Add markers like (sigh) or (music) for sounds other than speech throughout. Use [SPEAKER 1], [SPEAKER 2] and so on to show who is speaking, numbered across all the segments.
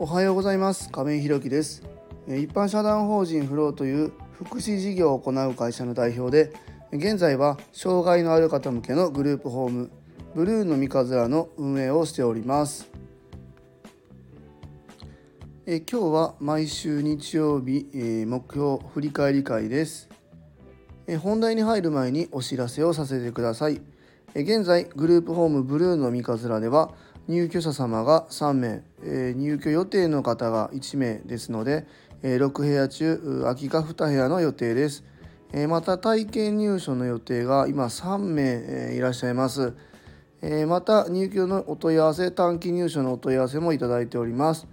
[SPEAKER 1] おはようございます。亀井弘樹です。一般社団法人フローという福祉事業を行う会社の代表で現在は障害のある方向けのグループホームブルーの三日面の運営をしております。え今日は毎週日曜日、え目標振り返り会です。え本題に入る前にお知らせをさせてください。え現在グループホームブルーの三日面では入居者様が3名、え入居予定の方が1名ですので、え6部屋中空きが2部屋の予定です、えまた体験入所の予定が今3名、えいらっしゃいます、えまた入居のお問い合わせ短期入所のお問い合わせもいただいております。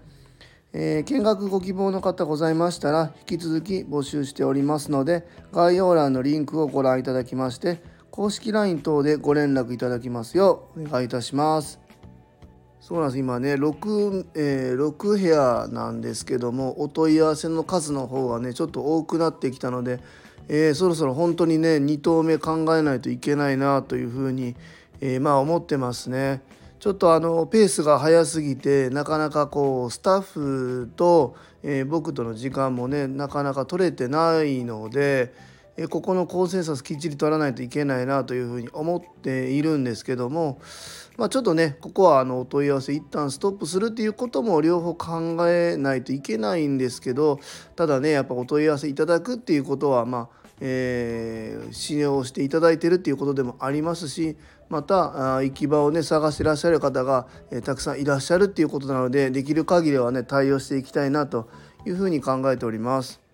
[SPEAKER 1] えー、見学ご希望の方ございましたら引き続き募集しておりますので概要欄のリンクをご覧いただきまして公式 LINE 等でご連絡いただきますようお願いいたします。そうなんです今ね 6,、えー、6部屋なんですけどもお問い合わせの数の方がねちょっと多くなってきたので、えー、そろそろ本当にね2棟目考えないといけないなというふうに、えー、まあ思ってますね。ちょっとあのペースが速すぎてなかなかこうスタッフと、え、僕との時間もねなかなか取れてないので、ここのコンセンサスきっちり取らないといけないなというふうに思っているんですけどもまあ、ちょっとねここはあのお問い合わせ一旦ストップするっていうことも両方考えないといけないんですけどただねやっぱお問い合わせいただくっていうことはまあえー、信用していただいてるっていうことでもありますしまた行き場をね探してらっしゃる方が、えー、たくさんいらっしゃるっていうことなのでできる限りはね対応していきたいなというふうに考えております。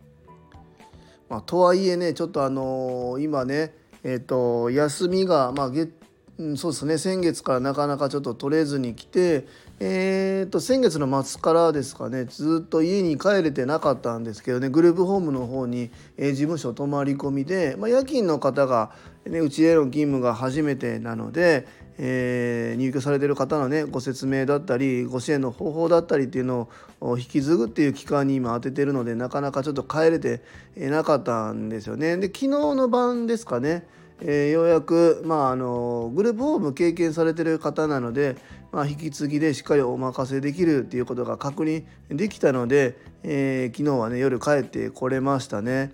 [SPEAKER 1] まあ、とはいえねちょっとあのー、今ねえーと、休みが、まあ、月うん、そうですね先月からなかなかちょっと取れずに来て、えー、と先月の末からですかねずっと家に帰れてなかったんですけどねグループホームの方に、えー、事務所泊まり込みで、まあ、夜勤の方が、ね、うちへの勤務が初めてなので、えー、入居されてる方のねご説明だったりご支援の方法だったりっていうのを引き継ぐっていう期間に今当ててるのでなかなかちょっと帰れてなかったんですよね。で昨日の晩ですかねえー、ようやく、まあ、あのグループホーム経験されてる方なので、まあ、引き継ぎでしっかりお任せできるっていうことが確認できたので、えー、昨日はね夜帰ってこれましたね。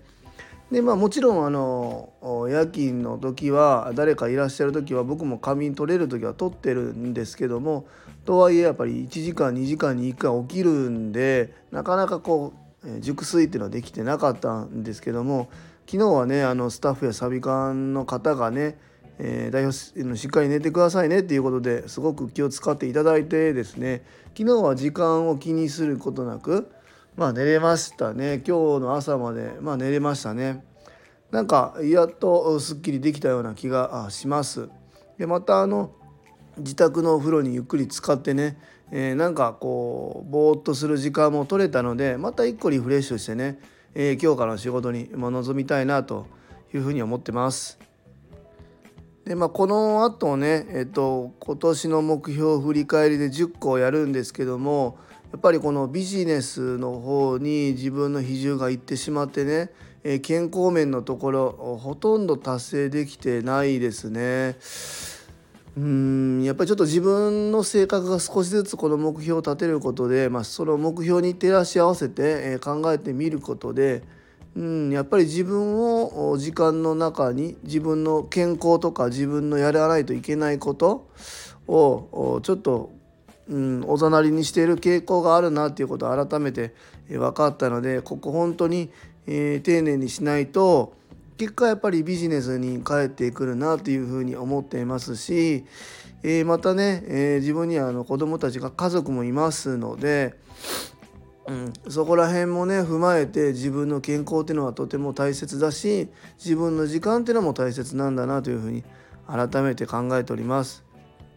[SPEAKER 1] でまあもちろんあの夜勤の時は誰かいらっしゃる時は僕も仮眠取れる時は取ってるんですけどもとはいえやっぱり1時間2時間に1回起きるんでなかなかこう熟睡っていうのはできてなかったんですけども昨日はねあのスタッフやサビ館の方がね、えー、代表しっかり寝てくださいねっていうことですごく気を使っていただいてですね昨日は時間を気にすることなくまあ寝れましたね。今日の朝までまあ寝れましたね。なんかやっとすっきりできたような気がしますでまたあの自宅のお風呂にゆっくり使ってね、えー、なんかこうぼーっとする時間も取れたのでまた一個リフレッシュしてねえー、今日からの仕事に臨みたいなというふうに思ってます。でまあ、この後ね、えっと、今年の目標振り返りで10個やるんですけどもやっぱりこのビジネスの方に自分の比重がいってしまってね、え、健康面のところほとんど達成できてないですね。うんやっぱりちょっと自分の性格が少しずつこの目標を立てることで、まあ、その目標に照らし合わせて、え考えてみることでうんやっぱり自分を時間の中に自分の健康とか自分のやらないといけないことをちょっと、うん、おざなりにしている傾向があるなっていうことを改めて分かったのでここ本当に、えー、丁寧にしないと結果やっぱりビジネスに帰ってくるなというふうに思っていますし、えー、またね、えー、自分にはあの子供たちが家族もいますので、うん、そこら辺もね踏まえて自分の健康っていうのはとても大切だし自分の時間っていうのも大切なんだなというふうに改めて考えております。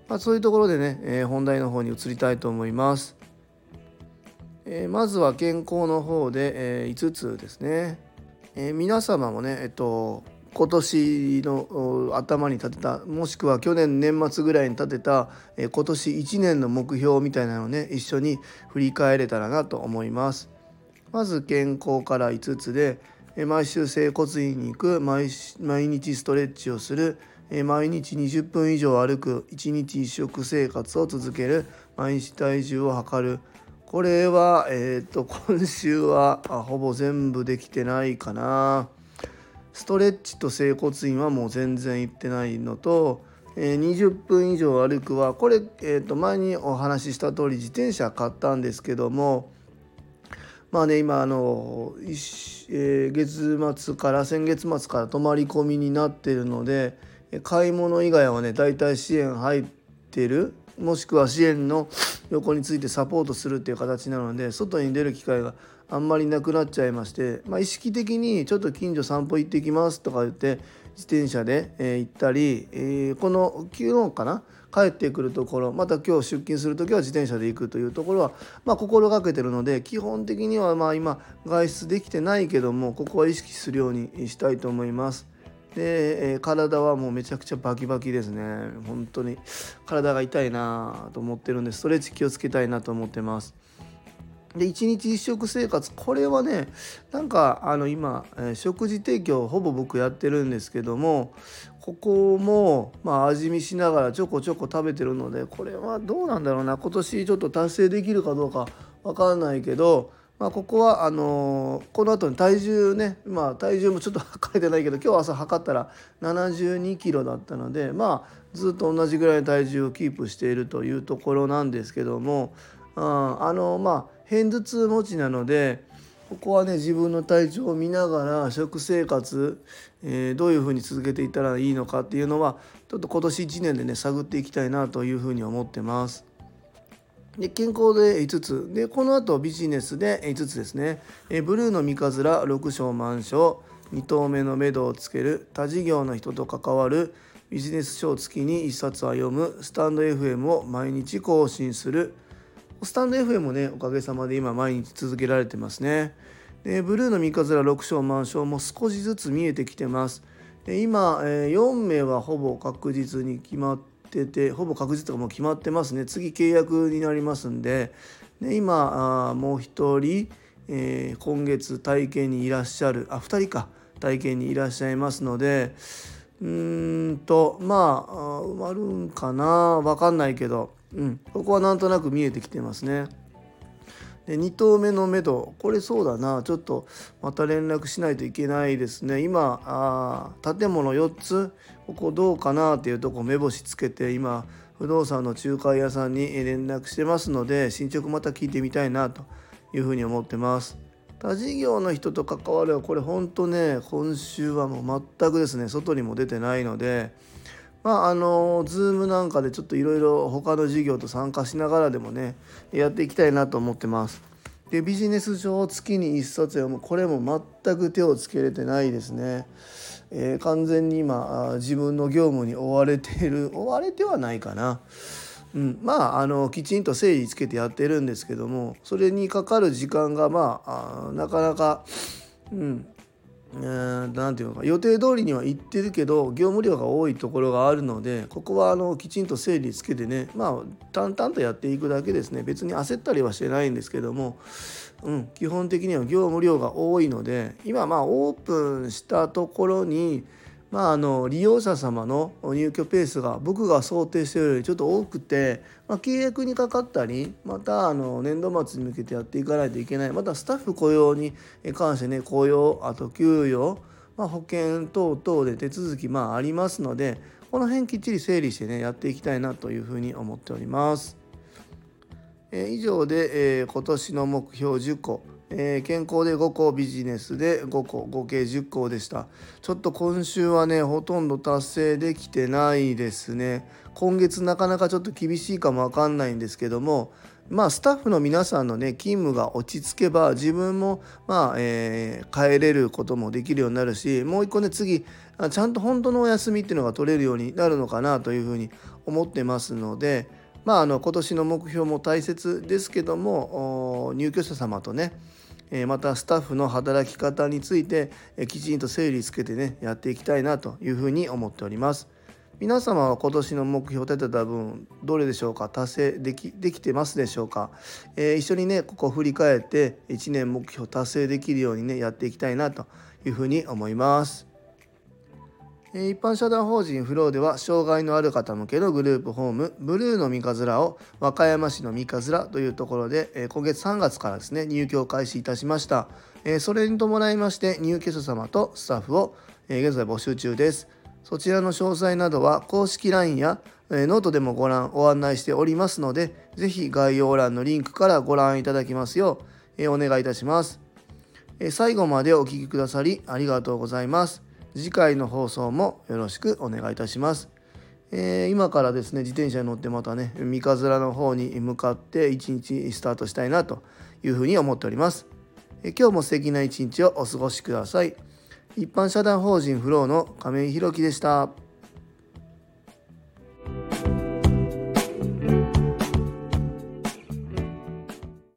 [SPEAKER 1] まあ、そういうところでね、えー、本題の方に移りたいと思います。えまずは健康の方で、え5つですね。えー、皆様もねえっと今年の頭に立てたもしくは去年年末ぐらいに立てた、えー、今年1年の目標みたいなのをね一緒に振り返れたらなと思います。まず健康から5つで、えー、毎週整骨院に行く毎毎日ストレッチをする、毎日20分以上歩く1日1食生活を続ける毎日体重を測るこれは、えーと、(laughs) 今週はあほぼ全部できてないかな。ストレッチと整骨院はもう全然行ってないのと、えー、20分以上歩くはこれ、えー、と前にお話しした通り自転車買ったんですけどもまあね今あの、えー、月末から先月末から泊まり込みになってるので買い物以外はね大体支援入ってるもしくは支援の横についてサポートするっていう形なので外に出る機会があんまりなくなっちゃいまして、まあ、意識的にちょっと近所散歩行ってきますとか言って自転車で、え行ったり、え、この昨日かな帰ってくるところまた今日出勤する時は自転車で行くというところは、ま、心がけてるので基本的にはま今外出できてないけどもここは意識するようにしたいと思います。で、え、体はもうめちゃくちゃバキバキですね。本当に。体が痛いなと思ってるんでストレッチ気をつけたいなと思ってます。で1日1食生活。これはねなんかあの今、え、食事提供ほぼ僕やってるんですけどもここも、まあ、味見しながらちょこちょこ食べてるのでこれはどうなんだろうな。今年ちょっと達成できるかどうか分かんないけどまあ、ここはあの、この後に体重ね、まあ、体重もちょっと (laughs) 測れてないけど今日朝測ったら72キロだったのでまあずっと同じぐらいの体重をキープしているというところなんですけどもああのまあ片頭痛持ちなのでここはね自分の体調を見ながら食生活、えー、どういうふうに続けていったらいいのかっていうのはちょっと今年1年でね探っていきたいなというふうに思ってます。で健康で5つ。でこの後ビジネスで5つですね。えブルーの三日面6章満章。2頭目の目処をつける。他事業の人と関わる。ビジネス書を月に1冊は読む。スタンド FM を毎日更新する。スタンド FM もねおかげさまで今毎日続けられてますね。でブルーの三日面6章満章も少しずつ見えてきてます。で今、え4名はほぼ確実に決まってってほぼ確実とかもう決まってますね。次契約になりますんで。で今あもう1人、えー、今月体験にいらっしゃるあ2人か。体験にいらっしゃいますのでうーんとまあ埋まるんかな。分かんないけど、うん、ここはなんとなく見えてきてますね。で2投目のめどこれそうだな。ちょっとまた連絡しないといけないですね。今あ建物4つ。ここどうかなっていうとこ目星つけて今不動産の仲介屋さんに連絡してますので進捗また聞いてみたいなというふうに思ってます。他事業の人と関わるはこれほんとね今週はもう全くですね外にも出てないのでまああの Zoom なんかでちょっといろいろ他の事業と参加しながらでもねやっていきたいなと思ってます。でビジネス書を月に1冊読むこれも全く手をつけれてないですね。えー、完全に今自分の業務に追われている (laughs) 追われてはないかな。うん、まああのきちんと整理つけてやってるんですけどもそれにかかる時間がまあなかなか、うん、何て言うのか予定通りには行ってるけど業務量が多いところがあるのでここはあのきちんと整理つけてねまあ淡々とやっていくだけですね。別に焦ったりはしてないんですけども、うん、基本的には業務量が多いので今まあオープンしたところにまあ、あの利用者様の入居ペースが僕が想定しているよりちょっと多くて、まあ、契約にかかったりまたあの年度末に向けてやっていかないといけないまたスタッフ雇用に関してね雇用あと給与、まあ、保険等々で手続きまあありますのでこの辺きっちり整理してねやっていきたいなというふうに思っております。え以上で、えー、今年の目標10個えー、健康で5個ビジネスで5個合計10個でした。ちょっと今週はねほとんど達成できてないですね。今月なかなかちょっと厳しいかもわかんないんですけどもまあスタッフの皆さんのね勤務が落ち着けば自分もまあ、えー、帰れることもできるようになるしもう一個ね次ちゃんと本当のお休みっていうのが取れるようになるのかなというふうに思ってますのでまああの今年の目標も大切ですけども入居者様とねまたスタッフの働き方についてきちんと整理つけてねやっていきたいなというふうに思っております。皆様は今年の目標を立てた分どれでしょうか？達成できできてますでしょうか、えー、一緒にねここ振り返って1年目標達成できるようにねやっていきたいなというふうに思います。一般社団法人フローでは障害のある方向けのグループホームブルーの三日面を和歌山市の三日面というところで今月3月からですね入居を開始いたしました。それに伴いまして入居者様とスタッフを現在募集中です。そちらの詳細などは公式 LINE やノートでもご覧ご案内しておりますので是非概要欄のリンクからご覧いただきますようお願いいたします。最後までお聴きくださりありがとうございます。次回の放送もよろしくお願いいたします。えー、今からですね自転車に乗ってまたね三日面の方に向かって一日スタートしたいなというふうに思っております。えー、今日も素敵な一日をお過ごしください。一般社団法人フローの亀井宏樹でした。